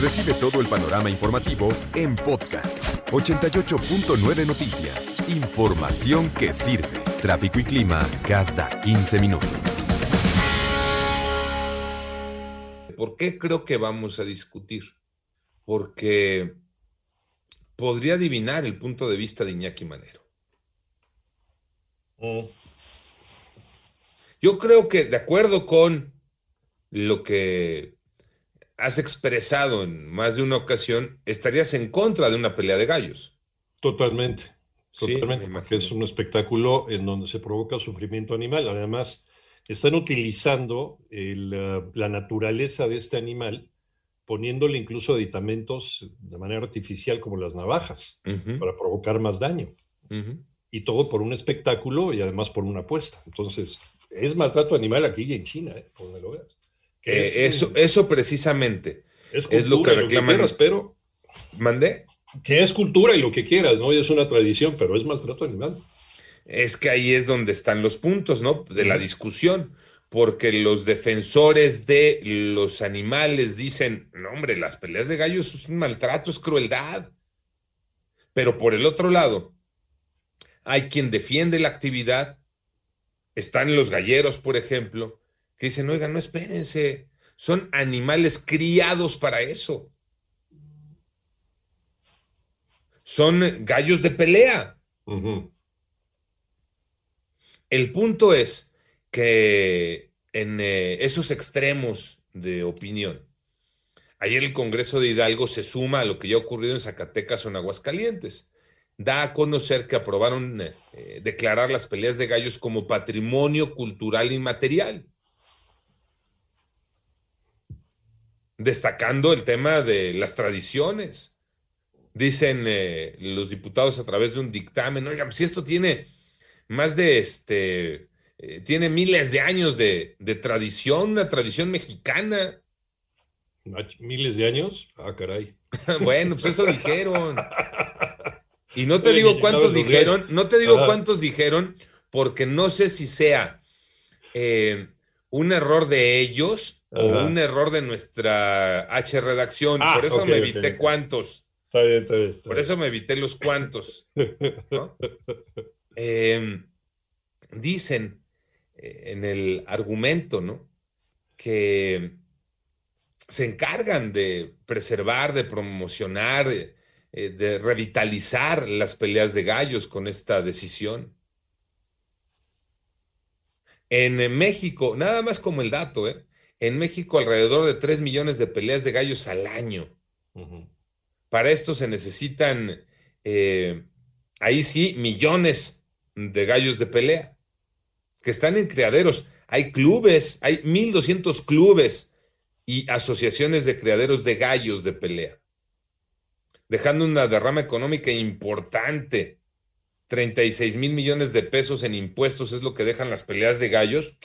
Recibe todo el panorama informativo en podcast 88.9 Noticias. Información que sirve. Tráfico y clima cada 15 minutos. ¿Por qué creo que vamos a discutir? Porque podría adivinar el punto de vista de Iñaki Manero. Yo creo que de acuerdo con lo que has expresado en más de una ocasión, estarías en contra de una pelea de gallos. Totalmente. Sí, Totalmente, me porque es un espectáculo en donde se provoca sufrimiento animal. Además, están utilizando el, eh, la naturaleza de este animal, poniéndole incluso aditamentos de manera artificial como las navajas, para provocar más daño. Y todo por un espectáculo y además por una apuesta. Entonces, es maltrato animal aquí y en China, ¿eh? por donde lo veas. Que Eh, es, eso, eso precisamente. es es lo que reclaman. quieras, pero ¿Mandé? que es cultura y lo que quieras, ¿no? Y es una tradición, pero es maltrato animal. Es que ahí es donde están los puntos, ¿no? De la discusión, porque los defensores de los animales dicen, no, hombre, las peleas de gallos es un maltrato, es crueldad. Pero por el otro lado, hay quien defiende la actividad, están los galleros, por ejemplo, que dicen, oigan, no espérense, son animales criados para eso. Son gallos de pelea. El punto es que en eh, esos extremos de opinión, ayer el Congreso de Hidalgo se suma a lo que ya ha ocurrido en Zacatecas o en Aguascalientes. Da a conocer que aprobaron eh, eh, declarar las peleas de gallos como patrimonio cultural inmaterial. Destacando el tema de las tradiciones. Dicen eh, los diputados a través de un dictamen, oigan, si esto tiene más de este, eh, tiene miles de años de, de tradición, una tradición mexicana. Mach- Miles de años. Ah, caray. Bueno, pues eso dijeron. Y no te Oye, digo cuántos dijeron, días. no te digo Ajá. cuántos dijeron, porque no sé si sea eh, un error de ellos o un error de nuestra H redacción. Ah, Por eso me evité ok. cuántos. Está bien, está bien. está Por eso me evité los cuantos. ¿no? Eh, dicen eh, en el argumento, ¿no? Que se encargan de preservar, de promocionar, eh, eh, de revitalizar las peleas de gallos con esta decisión. En México, nada más como el dato, ¿eh? En México alrededor de 3 millones de peleas de gallos al año. Para esto se necesitan, eh, ahí sí, millones de gallos de pelea que están en criaderos. Hay clubes, hay 1.200 clubes y asociaciones de criaderos de gallos de pelea, dejando una derrama económica importante. 36 mil millones de pesos en impuestos es lo que dejan las peleas de gallos.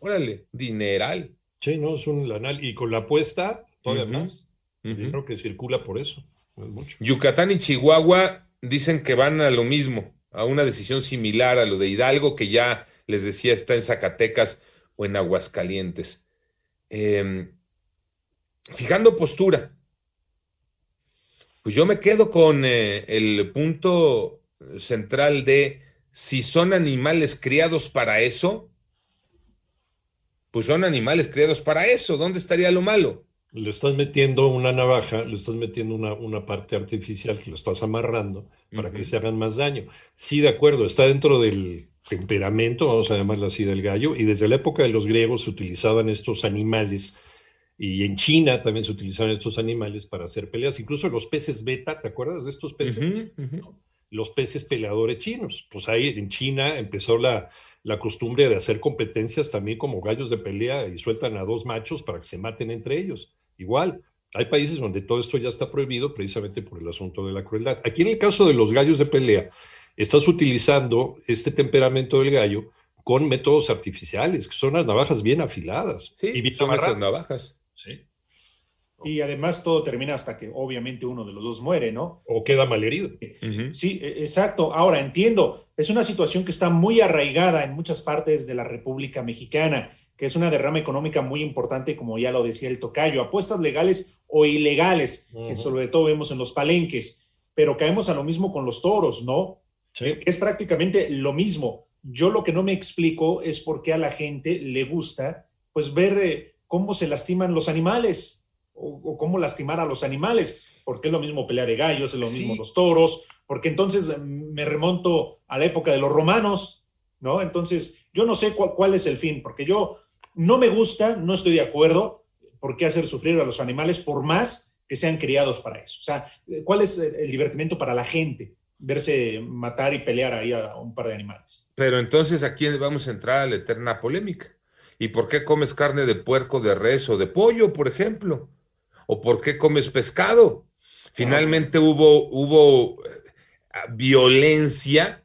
Órale, dineral. Sí, no, es un lanal. Y con la apuesta, todavía más. Dinero que circula por eso. No es mucho. Yucatán y Chihuahua dicen que van a lo mismo, a una decisión similar a lo de Hidalgo, que ya les decía está en Zacatecas o en Aguascalientes. Eh, fijando postura, pues yo me quedo con eh, el punto central de si son animales criados para eso, pues son animales criados para eso. ¿Dónde estaría lo malo? Le estás metiendo una navaja, le estás metiendo una, una parte artificial que lo estás amarrando para que se hagan más daño. Sí, de acuerdo, está dentro del temperamento, vamos a llamarlo así, del gallo, y desde la época de los griegos se utilizaban estos animales, y en China también se utilizaban estos animales para hacer peleas, incluso los peces beta, ¿te acuerdas de estos peces? Los peces peleadores chinos. Pues ahí en China empezó la, la costumbre de hacer competencias también como gallos de pelea y sueltan a dos machos para que se maten entre ellos. Igual, Hay países donde todo esto ya está prohibido precisamente por el asunto de la crueldad. Aquí en el caso de los gallos de pelea, estás utilizando este temperamento del gallo con métodos artificiales, que son las navajas bien afiladas. Sí, y bien son esas navajas. Sí. Y además todo termina hasta que obviamente uno de los dos muere, ¿no? O queda malherido. Ujú. Sí, e- exacto. Ahora entiendo, es una situación que está muy arraigada en muchas partes de la República Mexicana, que es una derrama económica muy importante, como ya lo decía el tocayo, apuestas legales o ilegales, que Ujú. sobre todo vemos en los palenques, pero caemos a lo mismo con los toros, ¿no? Sí. que es prácticamente lo mismo. Yo lo que no me explico es por qué a la gente le gusta pues ver eh, cómo se lastiman los animales o, o cómo lastimar a los animales, porque es lo mismo pelea de gallos, es lo Sí. mismo los toros, porque entonces eh, me remonto a la época de los romanos, ¿no? Entonces yo no sé cuál, cuál es el fin, porque yo no me gusta, no estoy de acuerdo, por qué hacer sufrir a los animales por más que sean criados para eso. O sea, ¿cuál es el el divertimento para la gente? verse matar y pelear ahí a un par de animales. Pero entonces aquí vamos a entrar a la eterna polémica. ¿Y por qué comes carne de puerco, de res o de pollo, por ejemplo? ¿O por qué comes pescado? Finalmente hubo, hubo eh, violencia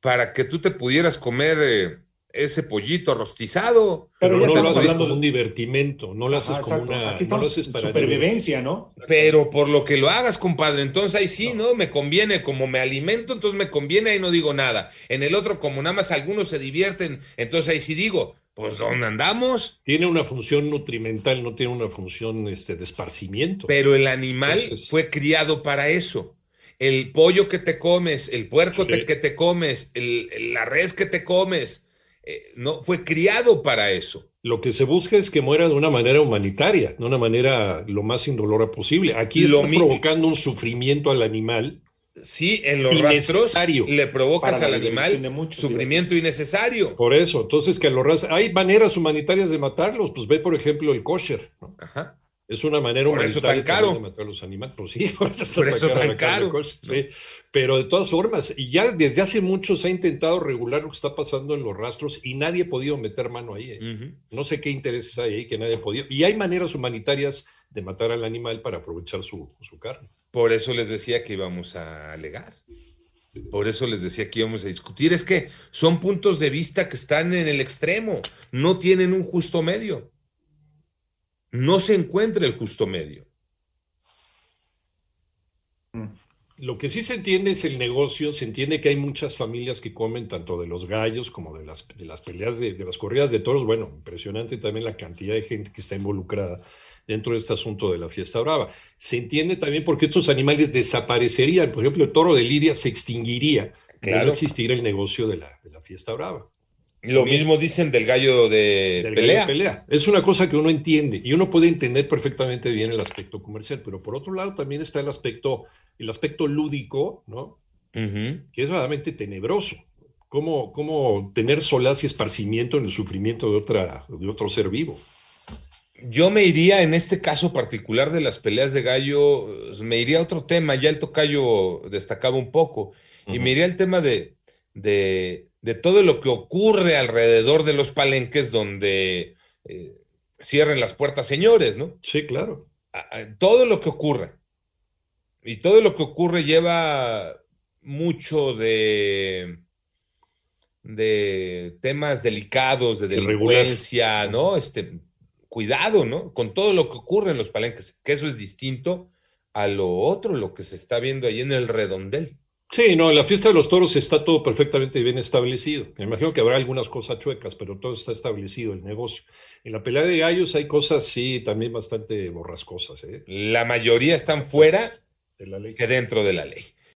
para que tú te pudieras comer eh, ese pollito rostizado. Pero no lo estamos haces hablando como un de- divertimento, no lo haces Ajá, como exacto. una. Aquí no lo estamos haces en para supervivencia, ¿no? Pero por lo que lo hagas, compadre, entonces ahí sí, ¿no? Me conviene, como me alimento, entonces me conviene, ahí no digo nada. En el otro, como nada más algunos se divierten, entonces ahí sí digo, pues ¿dónde andamos? Tiene una función nutrimental, no tiene una función este, de esparcimiento. Pero el animal Entonces- fue criado para eso. El pollo que te comes, el puerco Sí. te- que te comes, el- la res que te comes, eh, no fue criado para eso. Lo que se busca es que muera de una manera humanitaria, de una manera lo más indolora posible. Aquí Lo estás provocando un sufrimiento al animal. Sí, en los rastros le provocas al animal muchos, sufrimiento innecesario. Por eso, entonces que lo ras- hay maneras humanitarias de matarlos. Pues ve, por ejemplo, el kosher. ¿no? Ajá. Es una manera Por eso humanitaria tan caro. de matar a los animales. Pues sí, por eso, Por tan caro. kosher, sí. Pero de todas formas, y ya desde hace mucho se ha intentado regular lo que está pasando en los rastros y nadie ha podido meter mano ahí. ¿eh? No sé qué intereses hay ahí que nadie ha podido. Y hay maneras humanitarias de matar al animal para aprovechar su, su carne. Por eso les decía que íbamos a alegar. Por eso les decía que íbamos a discutir. Es que son puntos de vista que están en el extremo. No tienen un justo medio. No se encuentra el justo medio. Lo que sí se entiende es el negocio, se entiende que hay muchas familias que comen tanto de los gallos como de las, peleas de, de las corridas de toros. Bueno, impresionante también la cantidad de gente que está involucrada dentro de este asunto de la fiesta brava. Se entiende también porque estos animales desaparecerían. Por ejemplo, el toro de Lidia se extinguiría Claro. no existir el negocio de la, de la fiesta brava. Lo mismo dicen del gallo de del gallo pelea. de pelea. Es una cosa que uno entiende y uno puede entender perfectamente bien el aspecto comercial, pero por otro lado también está el aspecto, el aspecto lúdico, ¿no? Que es verdaderamente tenebroso. ¿Cómo, cómo tener solaz y esparcimiento en el sufrimiento de, otra, de otro ser vivo? Yo me iría, en este caso particular de las peleas de gallo, me iría a otro tema. Ya el tocayo destacaba un poco. Y me iría al tema de, de, de todo lo que ocurre alrededor de los palenques donde eh, cierren las puertas señores, ¿no? Sí, claro. A- a- todo lo que ocurre. Y todo lo que ocurre lleva mucho de, de temas delicados, de delincuencia, ¿no? Este, cuidado, ¿no? Con todo lo que ocurre en los palenques, que eso es distinto a lo otro, lo que se está viendo ahí en el redondel. Sí, no, en la fiesta de los toros está todo perfectamente bien establecido. Me imagino que habrá algunas cosas chuecas, pero todo está establecido, el negocio. En la pelea de gallos hay cosas, sí, también bastante borrascosas, ¿eh? La mayoría están fuera De la ley. que dentro de la ley.